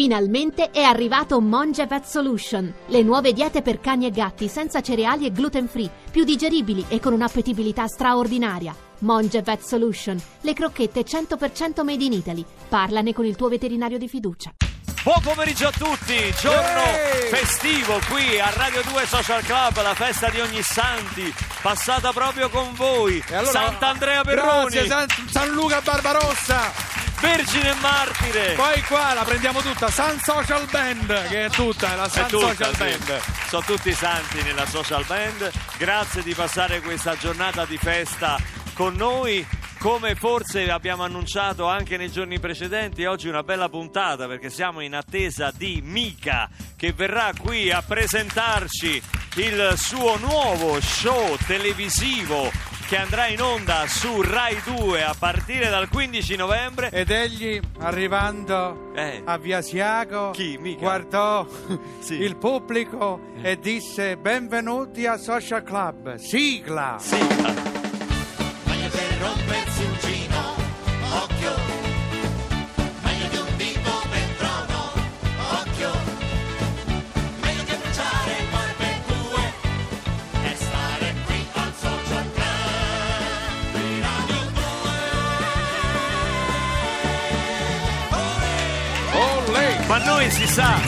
Finalmente è arrivato Monge Vet Solution, le nuove diete per cani e gatti senza cereali e gluten free, più digeribili e con un'appetibilità straordinaria. Monge Vet Solution, le crocchette 100% made in Italy. Parlane con il tuo veterinario di fiducia. Buon pomeriggio a tutti, giorno Ehi! festivo qui a Radio 2 Social Club, la festa di ogni santi, passata proprio con voi. E allora- Sant'Andrea Perroni, Grazie, San, San Luca Barbarossa. Vergine Martire. Poi qua la prendiamo tutta, San Social Band, che è tutta, la È San tutta, Social sì. Band. Sono tutti santi nella social band. Grazie di passare questa giornata di festa con noi. Come forse abbiamo annunciato anche nei giorni precedenti, oggi una bella puntata perché siamo in attesa di Mika che verrà qui a presentarci il suo nuovo show televisivo che andrà in onda su Rai 2 a partire dal 15 novembre. Ed egli, arrivando Eh. a Via Siago, guardò Sì. il pubblico e disse benvenuti a Social Club. Sigla! Sì. Ma noi si sa,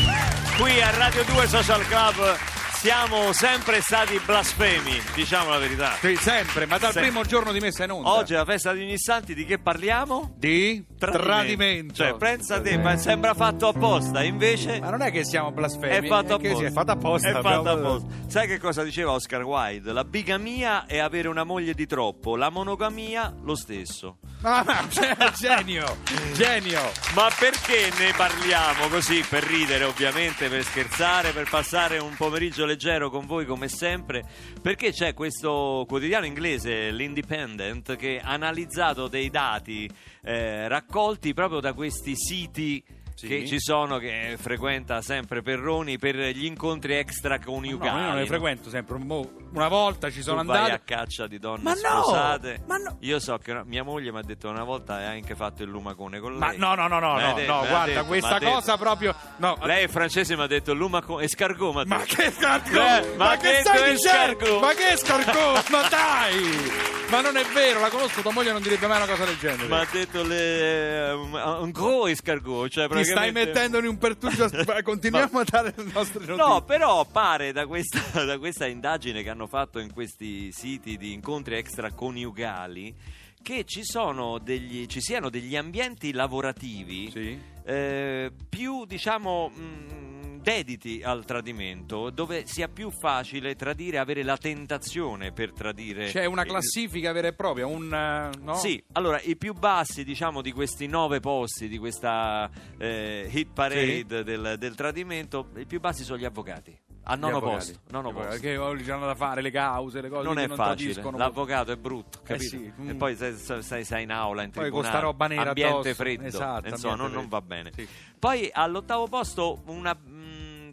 qui a Radio 2 Social Club siamo sempre stati blasfemi, diciamo la verità. Sì, sempre, ma dal Sì. primo giorno di messa in onda. Oggi è la festa di ogni santi, di che parliamo? di tradimento. Cioè, pensa te, ma sembra fatto apposta, invece Ma non è che siamo blasfemi, è fatto apposta. è fatto apposta. È fatto apposta. Sai che cosa diceva Oscar Wilde? La bigamia è avere una moglie di troppo, la monogamia lo stesso. Cioè, genio, genio. Ma perché ne parliamo così per ridere ovviamente, per scherzare, per passare un pomeriggio leggero con voi come sempre? Perché c'è questo quotidiano inglese, l'Independent, che ha analizzato dei dati eh, raccolti proprio da questi siti Sì. che ci sono, che frequenta sempre Perroni per gli incontri No, extraconiugali. io non le no? frequento sempre. Una volta ci sono tu vai andato. a caccia di donne Ma no! sposate. Ma no! Io so che mia moglie mi ha detto una volta hai anche fatto il lumacone con Ma lei. no, no, no, no, l'ha no, detto, no, guarda, detto, questa cosa proprio. No, Lei è francese mi ha detto lumacone escargot. Ma che scargot? Eh, ma ma che stai dicendo? escargot? Ma che scargot? ma dai! Ma non è vero, la conosco, tua moglie non direbbe mai una cosa del genere. Mi ha detto le, um, un gros escargot. Cioè Ti stai mettendo in un pertugio. Continuiamo a dare le nostre notizie. No, però pare da questa, da questa indagine che hanno fatto in questi siti di incontri extraconiugali che ci, sono degli, ci siano degli ambienti lavorativi Sì. eh, più, diciamo, mh, dediti al tradimento, dove sia più facile tradire, avere la tentazione per tradire. C'è una Eh, classifica vera e propria, un. eh, No? Sì, allora i più bassi diciamo di questi nove posti di questa eh, hit parade del, del tradimento, i più bassi sono gli avvocati. Al nono posto. Nono posto. oggi hanno da fare le cause, le cose Non è non facile, l'avvocato è brutto, Eh sì, E mm. poi sei, sei- sei in aula, in Poi tribunale, con sta roba nera ambiente addosso. freddo, Esatto, insomma, non, ambiente non va freddo. bene. Sì. Poi all'ottavo posto una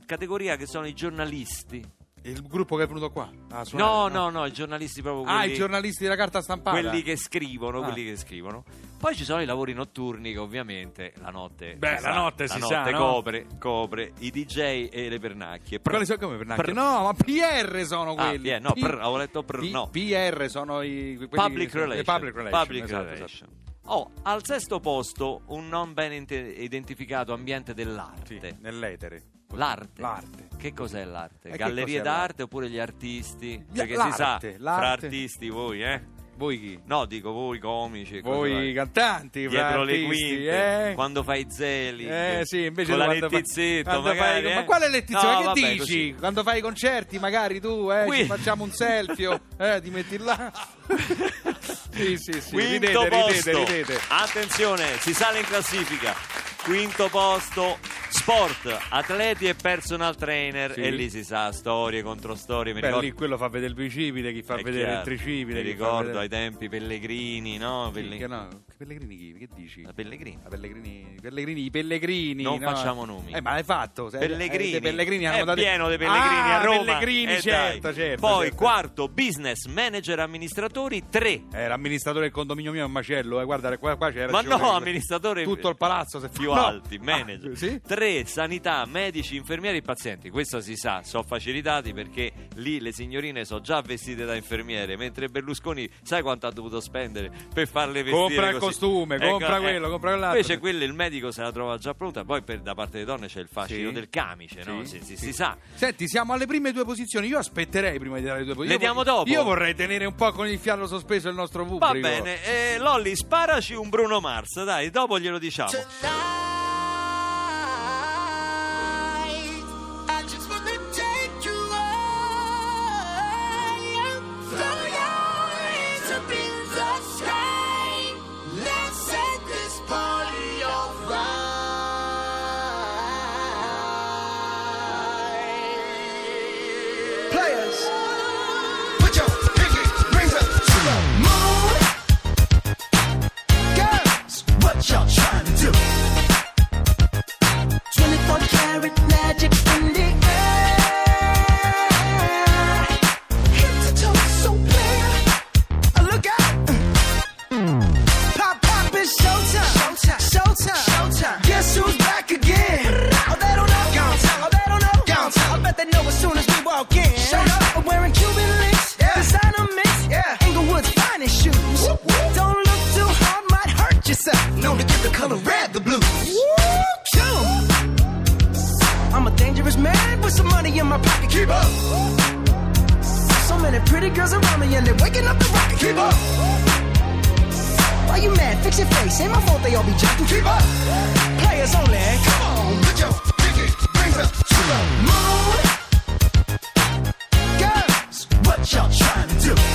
categoria che sono i giornalisti. Il gruppo che è venuto qua. a suonare, No, no, no, i giornalisti proprio Ah, quelli, i giornalisti della carta stampata. quelli che scrivono, Ah. quelli che scrivono. Poi ci sono i lavori notturni che ovviamente la notte Beh, si la sa, notte la si notte sa, no? copre, copre i DJ e le pernacchie. Ma Quali sono come per Per- No, ma PR sono Ah, quelli. PR, no, P- avevo letto per- P- no. PR sono i Public sono- le relation. public relation. Public esatto, relation. esatto. Oh, al sesto posto un non ben identificato ambiente dell'arte. Sì, nell'etere. L'arte. L'arte. Che cos'è l'arte? E Gallerie cos'è d'arte oppure gli artisti? Perché si sa, l'arte, fra l'arte. artisti voi, eh? Voi chi? No, dico voi comici. Voi cantanti, Dietro le artisti, quinte, eh? quando fai zeli, Eh sì, invece con la Lettizzetto, quando magari, fai- eh? Ma quale Lettizzetto? No, ma che vabbè, dici? così. Quando fai i concerti, magari tu, eh, Qui- ci facciamo un selfie, eh, ti metti là. sì, sì, sì, Quinto ridete, posto. ridete, ridete. Attenzione, si sale in classifica. Quinto posto, sport, atleti e personal trainer. Sì. E lì si sa, storie contro storie. Mi Beh, ricordo, lì quello fa vedere il bicipite, chi fa è vedere chiaro, il tricipite. Mi ricordo vedere- ai tempi Pellegrini, no? Pellegrini. che no, Pellegrini chi? Che dici? La Pellegrini. La Pellegrini, Pellegrini, i Pellegrini. Non no? facciamo nomi. Eh, ma l'hai fatto? Pellegrini, eh, Pellegrini hanno è dato- pieno dei Pellegrini Ah, a Roma. Pellegrini, Eh, certo, certo. Poi certo. quarto, business manager amministratori, tre. Eh, l'amministratore del condominio mio è un macello, eh. guarda, qua, qua c'era Ma no, amministratore tutto il palazzo se più no. alti, manager. Ah, sì? Tre, sanità, medici, infermieri e pazienti. Questo si sa, sono facilitati perché lì le signorine sono già vestite da infermiere, mentre Berlusconi sai quanto ha dovuto spendere per farle vestire Compra il costume, compra quello, compra quell'altro. Invece quelle il medico se la trova già pronta, poi per- da parte delle donne c'è il fascino Sì. del camice, no? Sì, Si, si- sì. si sa. Senti, siamo alle prime due posizioni. Io aspetterei prima di dare le due posizioni. Le diamo Io dopo? Io vorrei tenere un po' con il fiato sospeso il nostro pubblico. Va bene, eh, Lolli, sparaci un Bruno Mars, dai, dopo glielo diciamo. Tonight, pretty girls around me and they're waking up the rocket. Keep up. Why you mad? Fix your face. Ain't my fault they all be jacking. Keep up. Players only. Come on, put your pinky rings up to the moon. Girls, what y'all trying to do?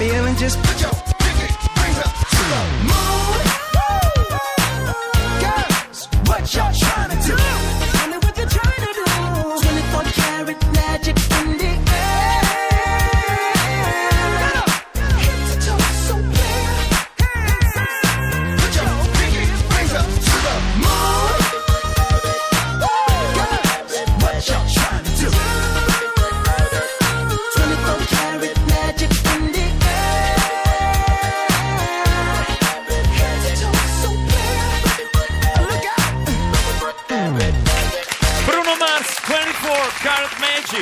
Feeling. Just put your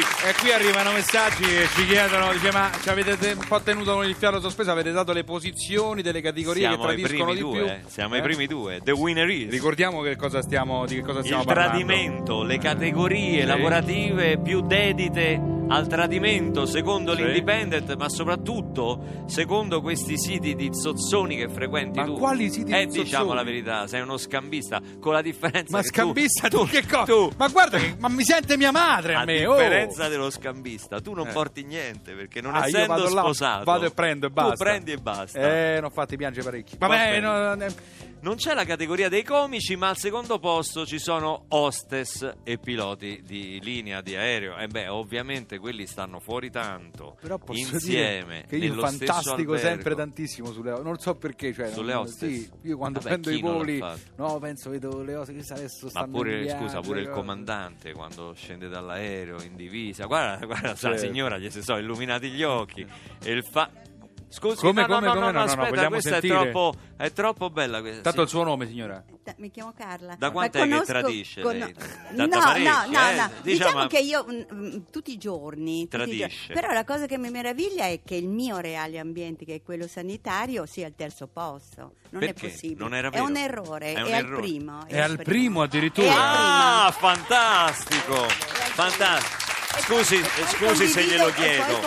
E qui arrivano messaggi che ci chiedono, dice ma ci avete te- un po' tenuto con il fiato sospeso, avete dato le posizioni delle categorie Siamo che ai tradiscono di due, più. eh. siamo ai Eh? primi due. The winner is. Ricordiamo che cosa stiamo, di che cosa stiamo il parlando. tradimento, le categorie Sì. lavorative più dedite al tradimento secondo Sì. l'Independent, ma soprattutto secondo questi siti di zozzoni che frequenti Ma tu. quali siti Eh, di diciamo zozzoni? la verità, sei uno scambista, con la differenza Ma che tu- scambista tu, che cosa? tu, Ma guarda che ma mi sente mia madre a, a me, oh! differenza dello scambista, tu non Eh. porti niente perché non Ah, essendo vado là, sposato, vado e prendo e basta. Tu prendi e basta. Eh, non fate piangere parecchi. Va Vabbè, bene. no, eh, Non c'è la categoria dei comici, ma al secondo posto ci sono hostess e piloti di linea di aereo. E beh, ovviamente quelli stanno fuori tanto. però posso insieme che io fantastico sempre tantissimo sulle non so perché, cioè, Sulle non- hostess? Sì, io quando Vabbè, prendo i voli, no, penso vedo le cose che adesso Ma stanno pure, in viaggio, scusa, pure il cose. comandante quando scende dall'aereo in divisa. Guarda, guarda, Certo. signora gli si sono illuminati gli occhi. E il fa. Scusi, Come, no, no, come, no, come? no, No, no, no, aspetta, vogliamo questa sentire? è troppo, è troppo bella questa. Tanto sì. il suo nome, signora. Da- Mi chiamo Carla. Da quant'è che conosco- tradisce con- lei? No, Da- no, no, no, eh? no. Diciamo- Diciamo che io mm, mm, tutti i giorni. tutti i Tradisce. giorni- Però la cosa che mi meraviglia è che il mio reale ambiente, che è quello sanitario, sia al terzo posto. Non Perché? è possibile. Non era È un vero? errore. È È, un al errore. primo. È al primo addirittura. È al primo. Ah, fantastico! Fantastico! Scusi, scusi se glielo chiedo.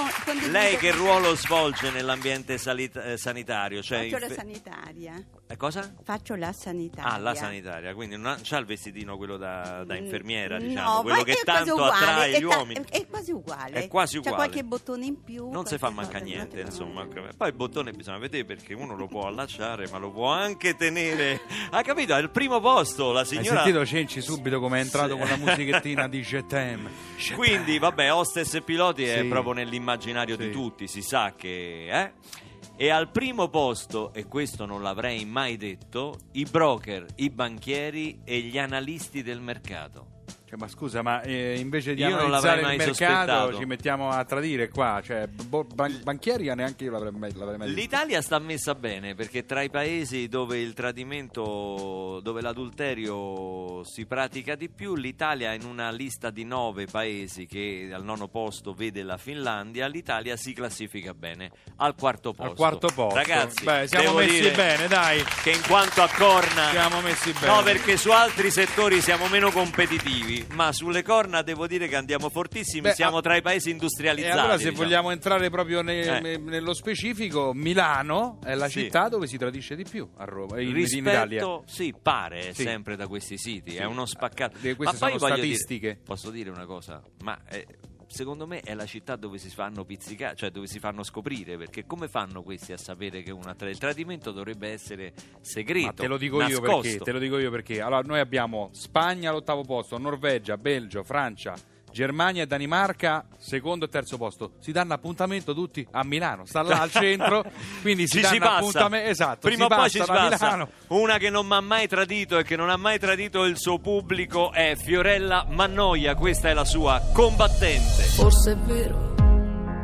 Lei che ruolo svolge nell'ambiente salit- eh, sanitario? Cioè Faccio la sanitaria. Eh, cosa? Faccio la sanitaria. Ah, la sanitaria, quindi non ha, c'ha il vestitino quello da, da Mm, infermiera, no, diciamo, quello ma che è tanto uguale, attrae è gli ta- uomini. È, è quasi uguale. È quasi C'è uguale. qualche bottone in più. Non si fa manca cosa, niente, no, insomma. no. Poi il bottone bisogna vedere perché uno lo può allacciare, ma lo può anche tenere. Ha capito? Al primo posto la Hai signora. sentito Cenci subito come è entrato Sì. con la musichettina di Je t'aime. Je Quindi, vabbè, hostess e piloti è Sì. proprio nell'immaginario di Sì. tutti, si sa che. Eh? E al primo posto, e questo non l'avrei mai detto, i broker, i banchieri e gli analisti del mercato. Cioè, ma scusa, ma eh, invece di Io analizzare il mercato sospettato. ci mettiamo a tradire qua, cioè bo- ban- banchieri neanche io l'avrei mai, l'avrei mai visto. L'Italia sta messa bene perché tra i paesi dove il tradimento, dove l'adulterio si pratica di più, l'Italia è in una lista di nove paesi che al nono posto vede la Finlandia, l'Italia si classifica bene al quarto posto. Al quarto posto. Ragazzi, Beh, siamo messi bene, dai. Che in quanto a corna Siamo messi bene. No, perché su altri settori siamo meno competitivi, ma sulle corna devo dire che andiamo fortissimi, Beh, siamo tra i paesi E industrializzati. allora se diciamo. vogliamo entrare proprio ne- Eh. ne- nello specifico, Milano è la Sì. città dove si tradisce di più a Roma, in, in Italia. rispetto sì pare Sì. sempre da questi siti è uno spaccato Le- queste ma poi sono dire- statistiche. posso dire una cosa ma eh, secondo me è la città dove si fanno pizzicare cioè dove si fanno scoprire perché come fanno questi a sapere che una tra- il tradimento dovrebbe essere segreto Ma te lo dico io nascosto. perché, te lo dico io perché. Allora, noi abbiamo Spagna all'ottavo posto, Norvegia, Belgio, Francia, Germania e Danimarca secondo e terzo posto. Si danno appuntamento tutti a Milano, sta là al centro, quindi si danno si passa. appuntamento esatto, prima si o poi ci si passa. Milano. una che non mi ha mai tradito e che non ha mai tradito il suo pubblico è Fiorella Mannoia. Questa è la sua combattente. Forse è vero,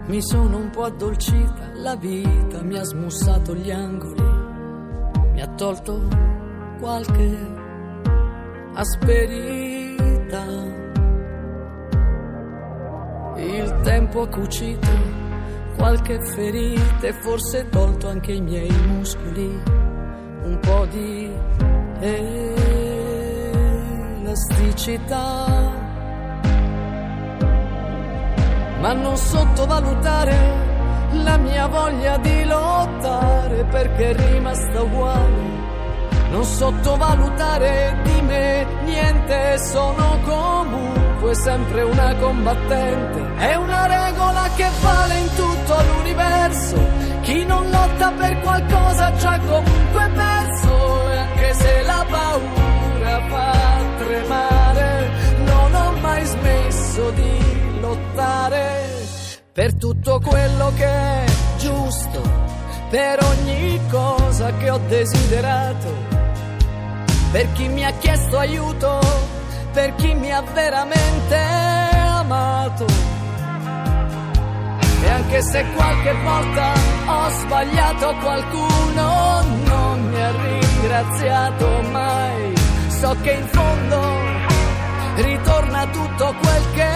mi sono un po' addolcita, la vita mi ha smussato gli angoli, mi ha tolto qualche asperità. Il tempo ha cucito qualche ferita e forse tolto anche i miei muscoli, un po' di elasticità ma non sottovalutare la mia voglia di lottare perché è rimasta uguale. Non sottovalutare di me niente, sono comunque sempre una combattente. È una regola che vale in tutto l'universo. Chi non lotta per qualcosa già comunque perso. E anche se la paura fa tremare, non ho mai smesso di lottare per tutto quello che è giusto, per ogni cosa che ho desiderato, per chi mi ha chiesto aiuto, per chi mi ha veramente amato. E anche se qualche volta ho sbagliato qualcuno, non mi ha ringraziato mai, so che in fondo ritorna tutto quel che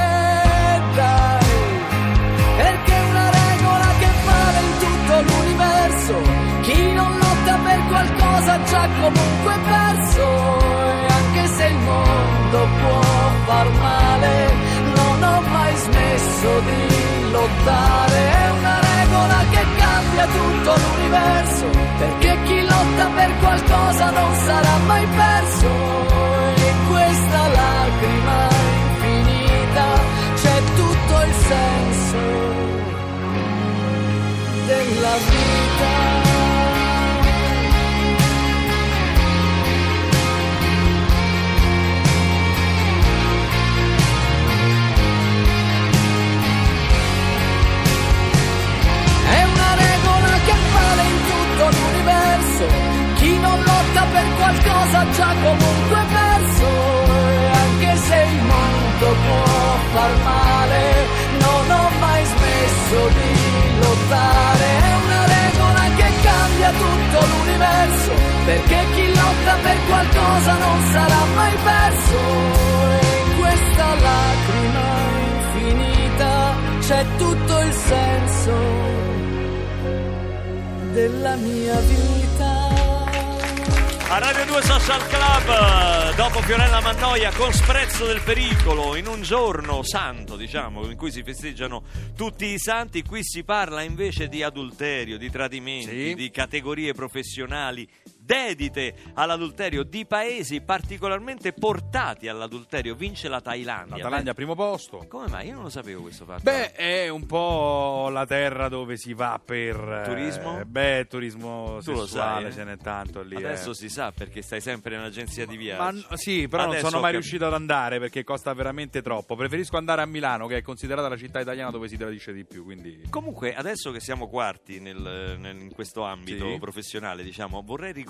dai. Perché è una regola che vale in tutto l'universo. Chi non lotta per qualcosa già comunque perso. Mondo può far male, non ho mai smesso di lottare, è una regola che cambia tutto l'universo, perché chi lotta per qualcosa non sarà mai perso. E questa lacrima infinita c'è tutto il senso della vita. Già comunque perso. E anche se il mondo può far male, non ho mai smesso di lottare. È una regola che cambia tutto l'universo. Perché chi lotta per qualcosa non sarà mai perso. E in questa lacrima infinita c'è tutto il senso della mia vita. A Radio 2 Social Club, dopo Fiorella Mannoia con Sprezzo del Pericolo, in un giorno santo, diciamo, in cui si festeggiano tutti i santi, qui si parla invece di adulterio, di tradimenti, Sì. di categorie professionali dedite all'adulterio, di paesi particolarmente portati all'adulterio. Vince la Thailandia. La Thailandia al primo posto. Beh, Come mai? Io non lo sapevo questo fatto. Beh, è un po' la terra dove si va per... eh, Turismo? beh, turismo Tu lo sessuale, sai, eh? ce n'è tanto lì. Adesso eh. si sa perché stai sempre in un'agenzia di viaggio. Ma sì, però Adesso non sono mai capito. riuscito ad andare perché costa veramente troppo. Preferisco andare a Milano, che è considerata la città italiana dove si tradisce di più. Quindi. Comunque, adesso che siamo quarti nel- nel- in questo ambito Sì. professionale, diciamo, vorrei ricordare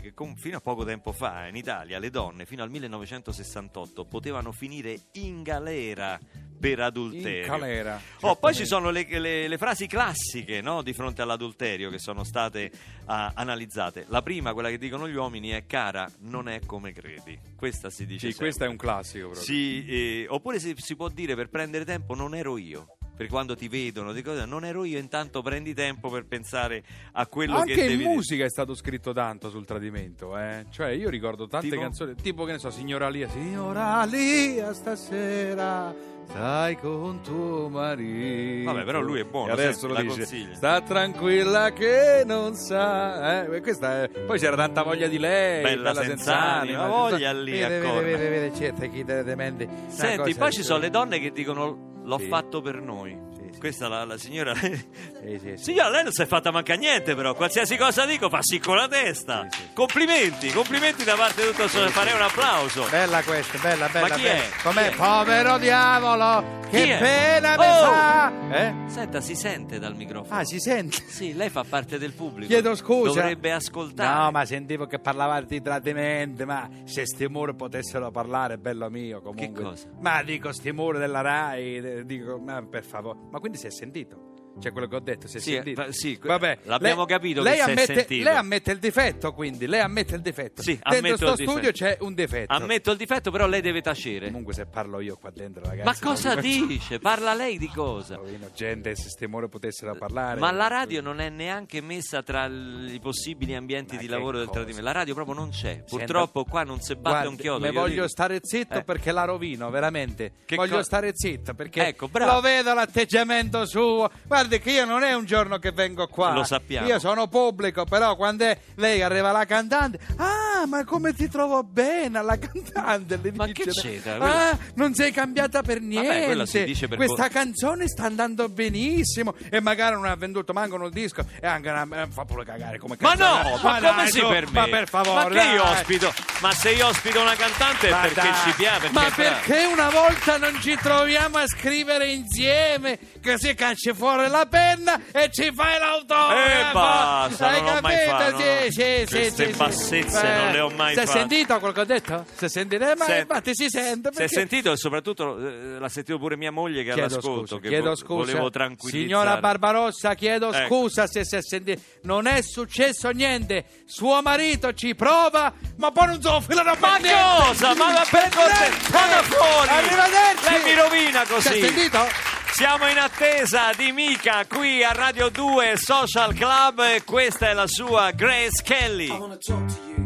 che com- fino a poco tempo fa in Italia le donne, fino al 1968, potevano finire in galera per adulterio. In galera. Oh, poi ci sono le, le- le frasi classiche no, di fronte all'adulterio che sono state ah, analizzate. La prima, quella che dicono gli uomini, è cara, non è come credi. Questa si dice Sì, sempre. questo è un classico proprio. Sì, eh, oppure si, si può dire per prendere tempo non ero io. Per quando ti vedono, di cosa, non ero io, intanto prendi tempo per pensare a quello Anche che in devi dire. musica è stato scritto tanto sul tradimento, eh. Cioè, io ricordo tante Tipo? canzoni, tipo che ne so, Signora Lia, Signora Lia, stasera stai con tuo marito. Vabbè, però lui è buono, E adesso lo dice. consiglia. Sta tranquilla che non sa. Eh, questa è- Poi c'era tanta voglia di lei, Bella Senzani, Senzani, ma voglia lì a Vede, vede, vede, vede, certo, chi te Senti, poi ci sono le donne che dicono l'ho fatto per noi. Questa la, la signora. Sì, sì, sì. Signora, lei non si è fatta manca niente, però. Qualsiasi cosa dico fa sì con la testa. Complimenti, complimenti da parte di tutto il suo. Farei un applauso. Bella questa, bella, bella. Ma chi bella. è? Com'è? Chi è? Povero diavolo, che Chi è? pena Oh! fa. Eh? Senta, si sente dal microfono. Ah, si sente. Sì, lei fa parte del pubblico. Chiedo scusa. Dovrebbe ascoltare. No, ma sentivo che parlavate di tradimenti, ma se sti muri potessero parlare, bello mio, comunque. Che cosa? Ma dico, sti muri della RAI, eh, dico, ma per favore. Ma quindi si è sentito? Cioè quello che ho detto, si è Sì, sentito? eh, sì, Vabbè, l'abbiamo lei- capito che lei si è ammette, sentito. Lei ammette il difetto, quindi, lei ammette il difetto. Sì, Dentro ammetto sto il studio c'è un difetto. Ammetto il difetto, però lei deve tacere. Comunque se parlo io qua dentro, ragazzi. Ma cosa dice? Parla lei di cosa? Poverino, gente, se sti muri potessero parlare. Ma la radio non è neanche messa tra i possibili ambienti Ma di lavoro del tradimento. La radio proprio non c'è. Purtroppo qua non si batte Guardi, un chiodo. Voglio dico. stare zitto Eh. perché la rovino, veramente. Che voglio co- stare zitto perché Ecco, bravo. lo vedo l'atteggiamento suo. Guardi che io non è un giorno che vengo qua. Lo sappiamo. Io sono pubblico, però quando è- lei arriva la cantante, ah, ma come ti trovo bene alla cantante? Le Ma dice, che c'entra? Quella- Ah, non sei cambiata per niente. dice per Questa co- canzone sta andando benissimo e magari non ha venduto manco il disco e anche una, eh, fa pure cagare come Ma canzone. no, ma, dai, come si su, permette? Ma per favore, Ma che io ospito? Ma se io ospito una cantante è Ma perché dai, ci piace. Ma perché una volta non ci troviamo a scrivere insieme? Così cacci fuori la penna e ci fai l'autografo. Eh, basta, Hai non l'ho mai capito? fatto, Sì, sì, sì, Queste sì, sì. bassezze non le ho mai Si è fatte. sentito quel che ho detto? Si? Eh, ma Senti, infatti si sente. Si è perché- sentito e soprattutto eh, l'ha sentito pure mia moglie che è Chiedo all'ascolto. scusa, che chiedo vo- scusa. Volevo tranquillizzare. Signora Barbarossa, chiedo Ecco. scusa se si è sentito. Non è successo niente. Suo marito ci prova, ma poi non so filo da Ma cosa? Ma va per corte- Vada fuori! Arrivederci! Lei mi rovina Si è così! sentito? Siamo in attesa di Mika qui a Radio 2 Social Club e questa è la sua Grace Kelly. I wanna talk to you.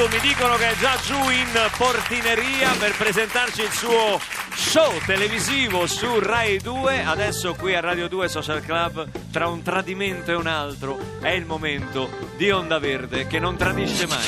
adesso mi dicono che è già giù in portineria per presentarci il suo show televisivo su Rai 2, adesso qui a Radio 2 Social Club, tra un tradimento e un altro, è il momento di Onda Verde che non tradisce mai.